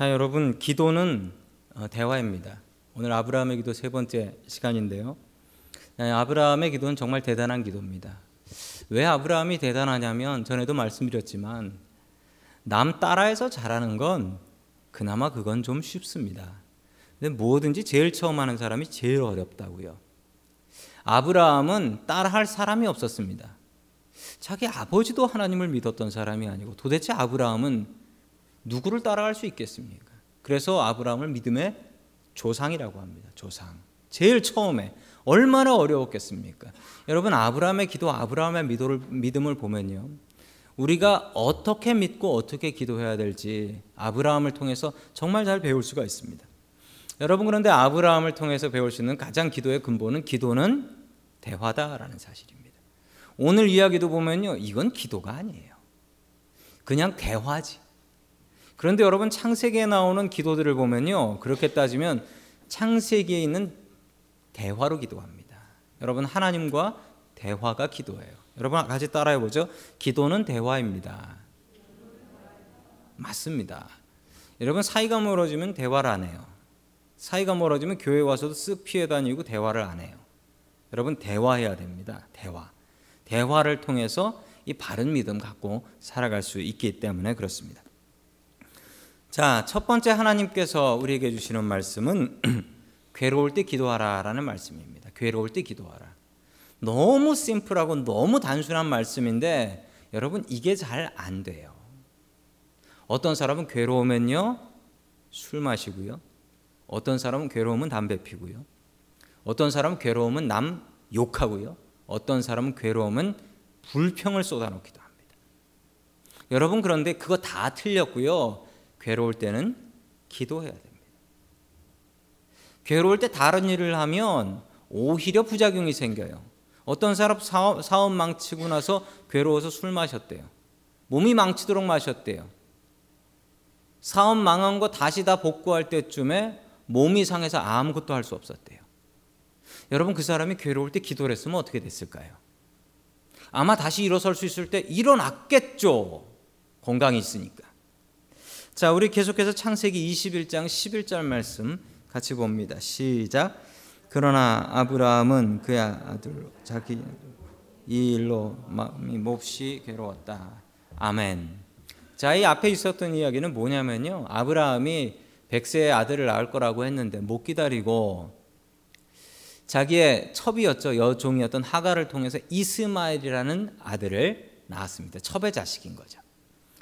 자, 여러분, 기도는 어, 대화입니다. 오늘 아브라함의 기도 세 번째 시간인데요. 네, 아브라함의 기도는 정말 대단한 기도입니다. 왜 아브라함이 대단하냐면 전에도 말씀드렸지만 남 따라해서 잘하는 건 그나마 그건 좀 쉽습니다. 근데 뭐든지 제일 처음 하는 사람이 제일 어렵다고요. 아브라함은 따라할 사람이 없었습니다. 자기 아버지도 하나님을 믿었던 사람이 아니고 도대체 아브라함은 누구를 따라갈 수 있겠습니까? 그래서 아브라함을 믿음의 조상이라고 합니다. 조상. 제일 처음에 얼마나 어려웠겠습니까? 여러분 아브라함의 기도, 아브라함의 믿음을, 믿음을 보면요. 우리가 어떻게 믿고 어떻게 기도해야 될지 아브라함을 통해서 정말 잘 배울 수가 있습니다. 여러분 그런데 아브라함을 통해서 배울 수 있는 가장 기도의 근본은 기도는 대화다라는 사실입니다. 오늘 이야기도 보면요. 이건 기도가 아니에요. 그냥 대화지. 그런데 여러분 창세기에 나오는 기도들을 보면요. 그렇게 따지면 창세기에 있는 대화로 기도합니다. 여러분 하나님과 대화가 기도예요. 여러분 같이 따라해 보죠. 기도는 대화입니다. 맞습니다. 여러분 사이가 멀어지면 대화를 안 해요. 사이가 멀어지면 교회 와서도 쓱 피해 다니고 대화를 안 해요. 여러분 대화해야 됩니다. 대화. 대화를 통해서 이 바른 믿음 갖고 살아갈 수 있기 때문에 그렇습니다. 자, 첫 번째 하나님께서 우리에게 주시는 말씀은 괴로울 때 기도하라라는 말씀입니다. 괴로울 때 기도하라. 너무 심플하고 너무 단순한 말씀인데 여러분 이게 잘 안 돼요. 어떤 사람은 괴로우면요 술 마시고요. 어떤 사람은 괴로우면 담배 피고요. 어떤 사람은 괴로우면 남 욕하고요. 어떤 사람은 괴로우면 불평을 쏟아놓기도 합니다. 여러분 그런데 그거 다 틀렸고요. 괴로울 때는 기도해야 됩니다. 괴로울 때 다른 일을 하면 오히려 부작용이 생겨요. 어떤 사람 사업, 사업 망치고 나서 괴로워서 술 마셨대요. 몸이 망치도록 마셨대요. 사업 망한 거 다시 다 복구할 때쯤에 몸이 상해서 아무것도 할 수 없었대요. 여러분 그 사람이 괴로울 때 기도를 했으면 어떻게 됐을까요? 아마 다시 일어설 수 있을 때 일어났겠죠. 건강이 있으니까. 자, 우리 계속해서 창세기 21장 11절 말씀 같이 봅니다. 시작. 그러나 아브라함은 그의 아들 자기 이 일로 마음이 몹시 괴로웠다. 아멘. 자, 이 앞에 있었던 이야기는 뭐냐면요. 아브라함이 백세의 아들을 낳을 거라고 했는데 못 기다리고 자기의 첩이었죠. 여종이었던 하가를 통해서 이스마엘이라는 아들을 낳았습니다. 첩의 자식인 거죠.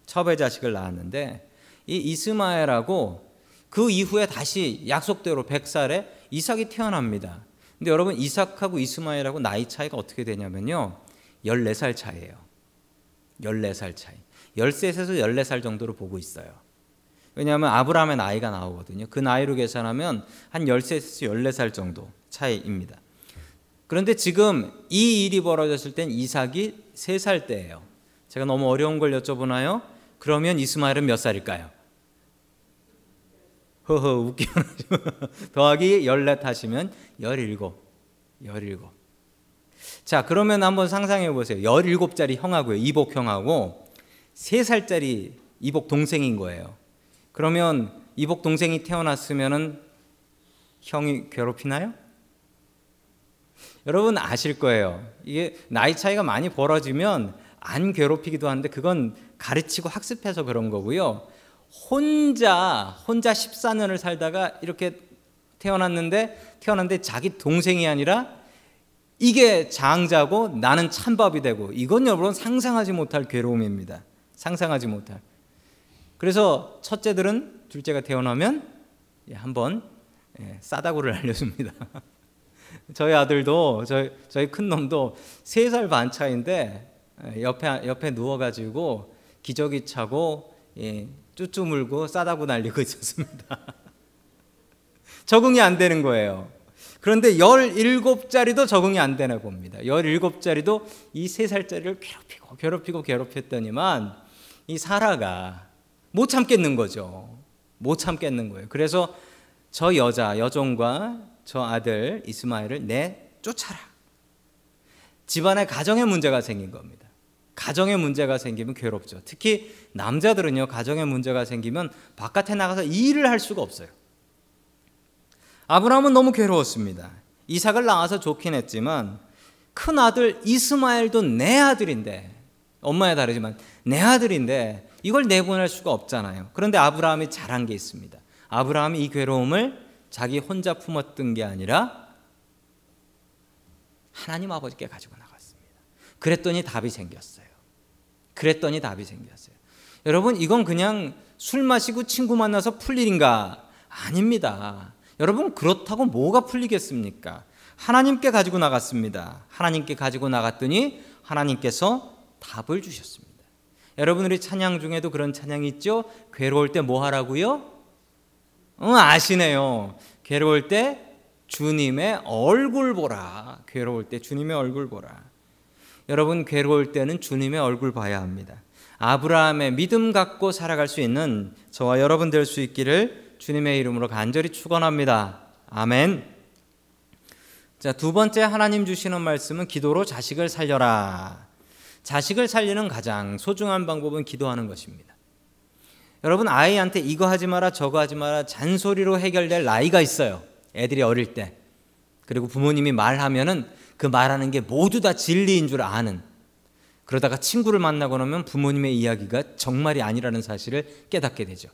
첩의 자식을 낳았는데 이 이스마엘하고 그 이후에 다시 약속대로 100살에 이삭이 태어납니다. 근데 여러분 이삭하고 이스마엘하고 나이 차이가 어떻게 되냐면요. 14살 차이예요. 14살 차이. 13세에서 14살 정도로 보고 있어요. 왜냐하면 아브라함의 나이가 나오거든요. 그 나이로 계산하면 한 13에서 14살 정도 차이입니다. 그런데 지금 이 일이 벌어졌을 땐 이삭이 3살 때예요. 제가 너무 어려운 걸 여쭤보나요? 그러면 이스마엘은 몇 살일까요? 허허 웃기만 더하기 14 하시면 17. 17. 자, 그러면 한번 상상해 보세요. 17짜리 형하고요. 이복 형하고 3살짜리 이복 동생인 거예요. 그러면 이복 동생이 태어났으면은 형이 괴롭히나요? 여러분 아실 거예요. 이게 나이 차이가 많이 벌어지면 안 괴롭히기도 하는데 그건 가르치고 학습해서 그런 거고요. 혼자 혼자 14년을 살다가 이렇게 태어났는데 태어났는데 자기 동생이 아니라 이게 장자고 나는 찬밥이 되고 이건 여러분 상상하지 못할 괴로움입니다. 상상하지 못할. 그래서 첫째들은 둘째가 태어나면 예, 한번 예, 싸다구를 알려줍니다. 저희 아들도 저희, 저희 큰 놈도 세살반 차인데 예, 옆에 옆에 누워가지고 기저귀 차고 쭈쭈 물고 싸다고 날리고 있었습니다. 적응이 안 되는 거예요. 그런데 17짜리도 적응이 안 되나 봅니다. 17짜리도 이 3살짜리를 괴롭히고 괴롭히고 괴롭혔더니만 이 사라가 못 참겠는 거죠. 못 참겠는 거예요. 그래서 저 여자, 여종과 저 아들 이스마엘을 내 쫓아라. 집안에 가정에 문제가 생긴 겁니다. 가정에 문제가 생기면 괴롭죠. 특히 남자들은요, 가정에 문제가 생기면 바깥에 나가서 일을 할 수가 없어요. 아브라함은 너무 괴로웠습니다. 이삭을 낳아서 좋긴 했지만 큰 아들 이스마엘도 내 아들인데 엄마야 다르지만 내 아들인데 이걸 내보낼 수가 없잖아요. 그런데 아브라함이 잘한 게 있습니다. 아브라함이 이 괴로움을 자기 혼자 품었던 게 아니라 하나님 아버지께 가지고 나갔습니다. 그랬더니 답이 생겼어요. 그랬더니 답이 생겼어요. 여러분, 이건 그냥 술 마시고 친구 만나서 풀 일인가? 아닙니다. 여러분, 그렇다고 뭐가 풀리겠습니까? 하나님께 가지고 나갔습니다. 하나님께 가지고 나갔더니 하나님께서 답을 주셨습니다. 여러분, 우리 찬양 중에도 그런 찬양이 있죠? 괴로울 때 뭐 하라고요? 응, 아시네요. 괴로울 때 주님의 얼굴 보라. 괴로울 때 주님의 얼굴 보라. 여러분, 괴로울 때는 주님의 얼굴 봐야 합니다. 아브라함의 믿음 갖고 살아갈 수 있는 저와 여러분 될 수 있기를 주님의 이름으로 간절히 축원합니다. 아멘. 자, 두 번째 하나님 주시는 말씀은 기도로 자식을 살려라. 자식을 살리는 가장 소중한 방법은 기도하는 것입니다. 여러분 아이한테 이거 하지 마라 저거 하지 마라 잔소리로 해결될 나이가 있어요. 애들이 어릴 때. 그리고 부모님이 말하면은 그 말하는 게 모두 다 진리인 줄 아는. 그러다가 친구를 만나고 나면 부모님의 이야기가 정말이 아니라는 사실을 깨닫게 되죠.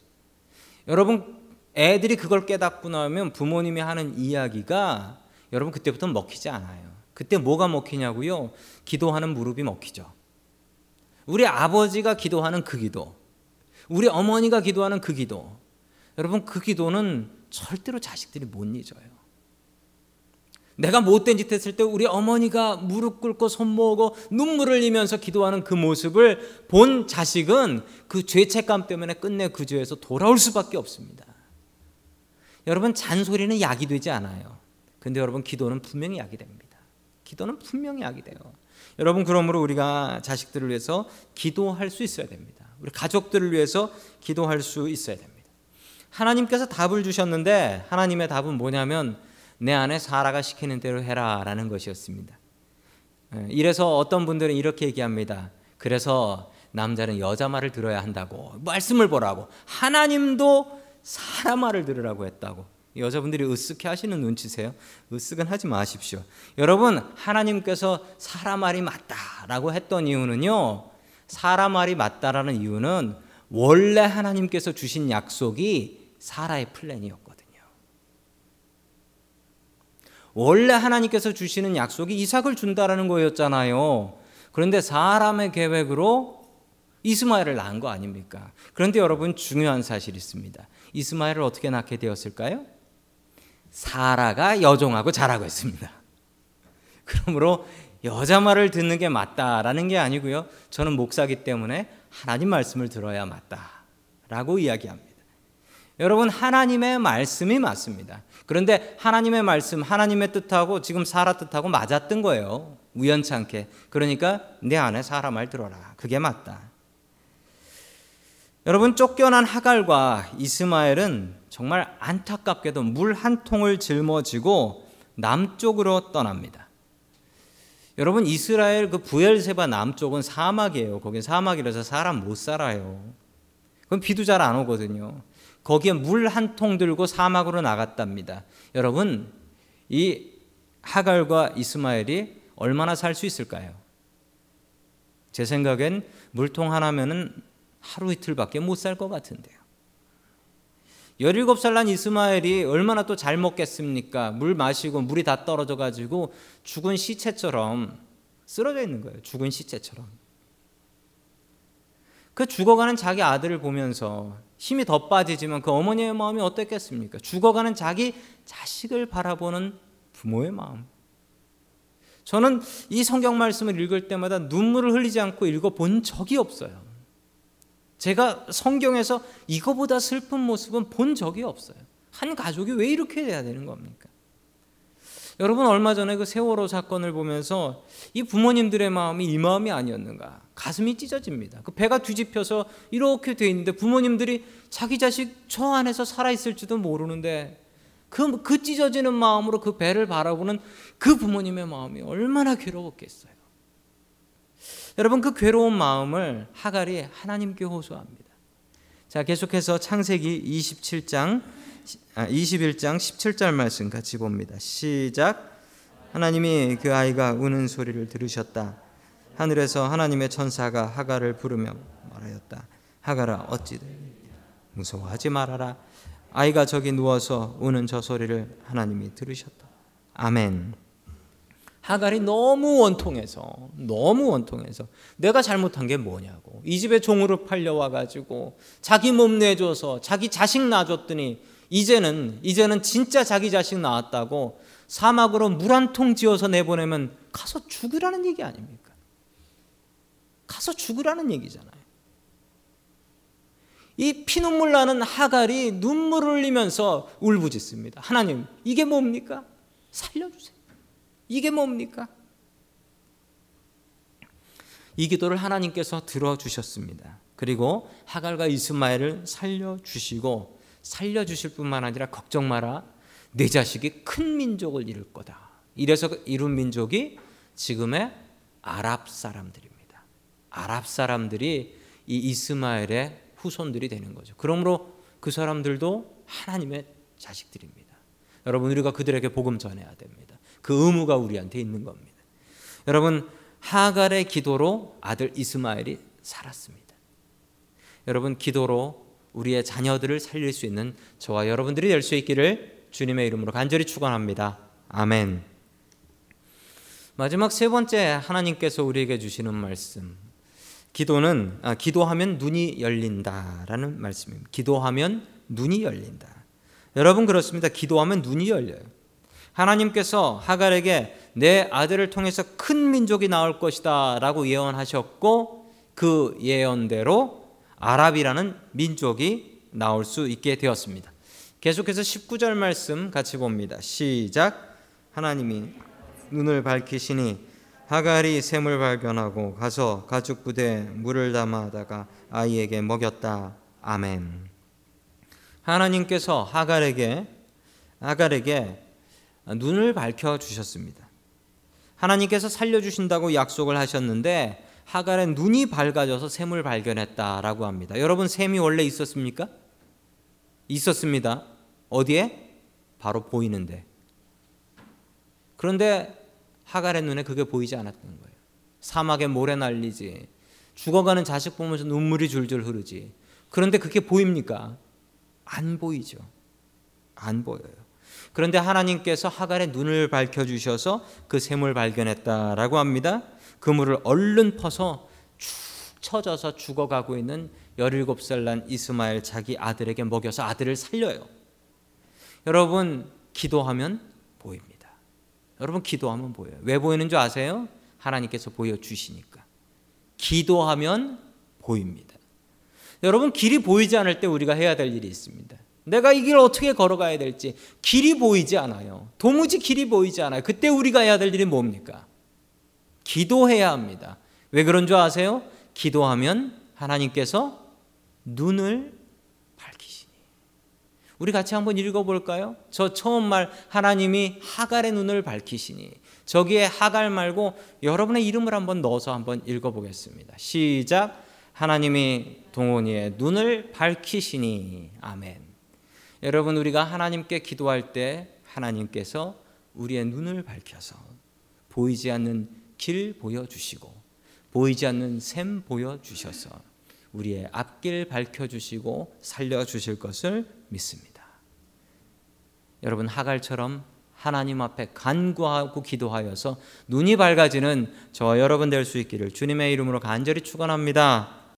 여러분 애들이 그걸 깨닫고 나면 부모님이 하는 이야기가 여러분 그때부터 먹히지 않아요. 그때 뭐가 먹히냐고요? 기도하는 무릎이 먹히죠. 우리 아버지가 기도하는 그 기도. 우리 어머니가 기도하는 그 기도. 여러분 그 기도는 절대로 자식들이 못 잊어요. 내가 못된 짓 했을 때 우리 어머니가 무릎 꿇고 손 모으고 눈물을 흘리면서 기도하는 그 모습을 본 자식은 그 죄책감 때문에 끝내 그 죄에서 돌아올 수밖에 없습니다. 여러분 잔소리는 약이 되지 않아요. 근데 여러분 기도는 분명히 약이 됩니다. 기도는 분명히 약이 돼요. 여러분 그러므로 우리가 자식들을 위해서 기도할 수 있어야 됩니다. 우리 가족들을 위해서 기도할 수 있어야 됩니다. 하나님께서 답을 주셨는데 하나님의 답은 뭐냐면 내 안에 사라가 시키는 대로 해라라는 것이었습니다. 예, 이래서 어떤 분들은 이렇게 얘기합니다. 그래서 남자는 여자 말을 들어야 한다고 말씀을 보라고 하나님도 사람 말을 들으라고 했다고 여자분들이 으쓱해 하시는 눈치세요? 으쓱은 하지 마십시오. 여러분 하나님께서 사람 말이 맞다라고 했던 이유는요. 사람 말이 맞다라는 이유는 원래 하나님께서 주신 약속이 사라의 플랜이었거든요. 원래 하나님께서 주시는 약속이 이삭을 준다라는 거였잖아요. 그런데 사람의 계획으로 이스마엘을 낳은 거 아닙니까? 그런데 여러분 중요한 사실이 있습니다. 이스마엘을 어떻게 낳게 되었을까요? 사라가 여종하고 자라고 했습니다. 그러므로 여자 말을 듣는 게 맞다라는 게 아니고요. 저는 목사기 때문에 하나님 말씀을 들어야 맞다라고 이야기합니다. 여러분 하나님의 말씀이 맞습니다. 그런데 하나님의 말씀, 하나님의 뜻하고 지금 사라 뜻하고 맞았던 거예요. 우연찮게. 그러니까 내 안에 사라 말 들어라. 그게 맞다. 여러분 쫓겨난 하갈과 이스마엘은 정말 안타깝게도 물 한 통을 짊어지고 남쪽으로 떠납니다. 여러분 이스라엘 그 부엘세바 남쪽은 사막이에요. 거긴 사막이라서 사람 못 살아요. 그럼 비도 잘 안 오거든요. 거기에 물 한 통 들고 사막으로 나갔답니다. 여러분 이 하갈과 이스마엘이 얼마나 살 수 있을까요? 제 생각엔 물통 하나면은 하루 이틀밖에 못 살 것 같은데요. 17살 난 이스마엘이 얼마나 또 잘 먹겠습니까? 물 마시고 물이 다 떨어져 가지고 죽은 시체처럼 쓰러져 있는 거예요. 죽은 시체처럼. 그 죽어가는 자기 아들을 보면서 힘이 더 빠지지만 그 어머니의 마음이 어땠겠습니까? 죽어가는 자기 자식을 바라보는 부모의 마음. 저는 이 성경 말씀을 읽을 때마다 눈물을 흘리지 않고 읽어 본 적이 없어요. 제가 성경에서 이거보다 슬픈 모습은 본 적이 없어요. 한 가족이 왜 이렇게 돼야 되는 겁니까? 여러분 얼마 전에 그 세월호 사건을 보면서 이 부모님들의 마음이 이 마음이 아니었는가 가슴이 찢어집니다. 그 배가 뒤집혀서 이렇게 돼 있는데 부모님들이 자기 자식 저 안에서 살아 있을지도 모르는데 그, 그 찢어지는 마음으로 그 배를 바라보는 그 부모님의 마음이 얼마나 괴로웠겠어요. 여러분 그 괴로운 마음을 하갈이 하나님께 호소합니다. 자, 계속해서 창세기 27장 21장 17절 말씀 같이 봅니다. 시작. 하나님이 그 아이가 우는 소리를 들으셨다. 하늘에서 하나님의 천사가 하갈을 부르며 말하였다. 하갈아 어찌 무서워하지 말아라. 아이가 저기 누워서 우는 저 소리를 하나님이 들으셨다. 아멘. 하갈이 너무 원통해서 너무 원통해서 내가 잘못한 게 뭐냐고 이 집에 종으로 팔려와 가지고 자기 몸 내줘서 자기 자식 낳아줬더니 이제는 이제는 진짜 자기 자식 낳았다고 사막으로 물 한 통 지어서 내보내면 가서 죽으라는 얘기 아닙니까? 가서 죽으라는 얘기잖아요. 이 피눈물 나는 하갈이 눈물을 흘리면서 울부짖습니다. 하나님, 이게 뭡니까? 살려주세요. 이게 뭡니까? 이 기도를 하나님께서 들어주셨습니다. 그리고 하갈과 이스마엘을 살려주시고 살려주실 뿐만 아니라 걱정 마라. 내 자식이 큰 민족을 이룰 거다. 이래서 이룬 민족이 지금의 아랍 사람들입니다. 아랍 사람들이 이 이스마엘의 후손들이 되는 거죠. 그러므로 그 사람들도 하나님의 자식들입니다. 여러분 우리가 그들에게 복음 전해야 됩니다. 그 의무가 우리한테 있는 겁니다. 여러분 하갈의 기도로 아들 이스마엘이 살았습니다. 여러분 기도로 우리의 자녀들을 살릴 수 있는 저와 여러분들이 될 수 있기를 주님의 이름으로 간절히 축원합니다. 아멘. 마지막 세 번째 하나님께서 우리에게 주시는 말씀 기도는 아, 기도하면 눈이 열린다라는 말씀입니다. 기도하면 눈이 열린다. 여러분 그렇습니다. 기도하면 눈이 열려요. 하나님께서 하갈에게 내 아들을 통해서 큰 민족이 나올 것이다라고 예언하셨고 그 예언대로 아랍이라는 민족이 나올 수 있게 되었습니다. 계속해서 19절 말씀 같이 봅니다. 시작. 하나님이 눈을 밝히시니 하갈이 샘을 발견하고 가서 가죽 부대에 물을 담아다가 아이에게 먹였다. 아멘. 하나님께서 하갈에게 하갈에게 눈을 밝혀 주셨습니다. 하나님께서 살려 주신다고 약속을 하셨는데 하갈의 눈이 밝아져서 샘을 발견했다라고 합니다. 여러분 샘이 원래 있었습니까? 있었습니다. 어디에? 바로 보이는데. 그런데 하갈의 눈에 그게 보이지 않았던 거예요. 사막에 모래 날리지. 죽어가는 자식 보면서 눈물이 줄줄 흐르지. 그런데 그게 보입니까? 안 보이죠. 안 보여요. 그런데 하나님께서 하갈의 눈을 밝혀 주셔서 그 샘을 발견했다라고 합니다. 그 물을 얼른 퍼서 축 처져서 죽어가고 있는 17살 난 이스마엘 자기 아들에게 먹여서 아들을 살려요. 여러분 기도하면 보입니다. 여러분 기도하면 보여요. 왜 보이는 줄 아세요? 하나님께서 보여 주시니까. 기도하면 보입니다. 여러분 길이 보이지 않을 때 우리가 해야 될 일이 있습니다. 내가 이 길을 어떻게 걸어가야 될지 길이 보이지 않아요. 도무지 길이 보이지 않아요. 그때 우리가 해야 될 일이 뭡니까? 기도해야 합니다. 왜 그런 줄 아세요? 기도하면 하나님께서 눈을 우리 같이 한번 읽어볼까요? 저 처음 말 하나님이 하갈의 눈을 밝히시니 저기에 하갈 말고 여러분의 이름을 한번 넣어서 한번 읽어보겠습니다. 시작. 하나님이 동원이의 눈을 밝히시니 아멘. 여러분 우리가 하나님께 기도할 때 하나님께서 우리의 눈을 밝혀서 보이지 않는 길 보여주시고 보이지 않는 샘 보여주셔서 우리의 앞길 밝혀주시고 살려주실 것을 믿습니다. 여러분 하갈처럼 하나님 앞에 간구하고 기도하여서 눈이 밝아지는 저와 여러분 될 수 있기를 주님의 이름으로 간절히 축원합니다.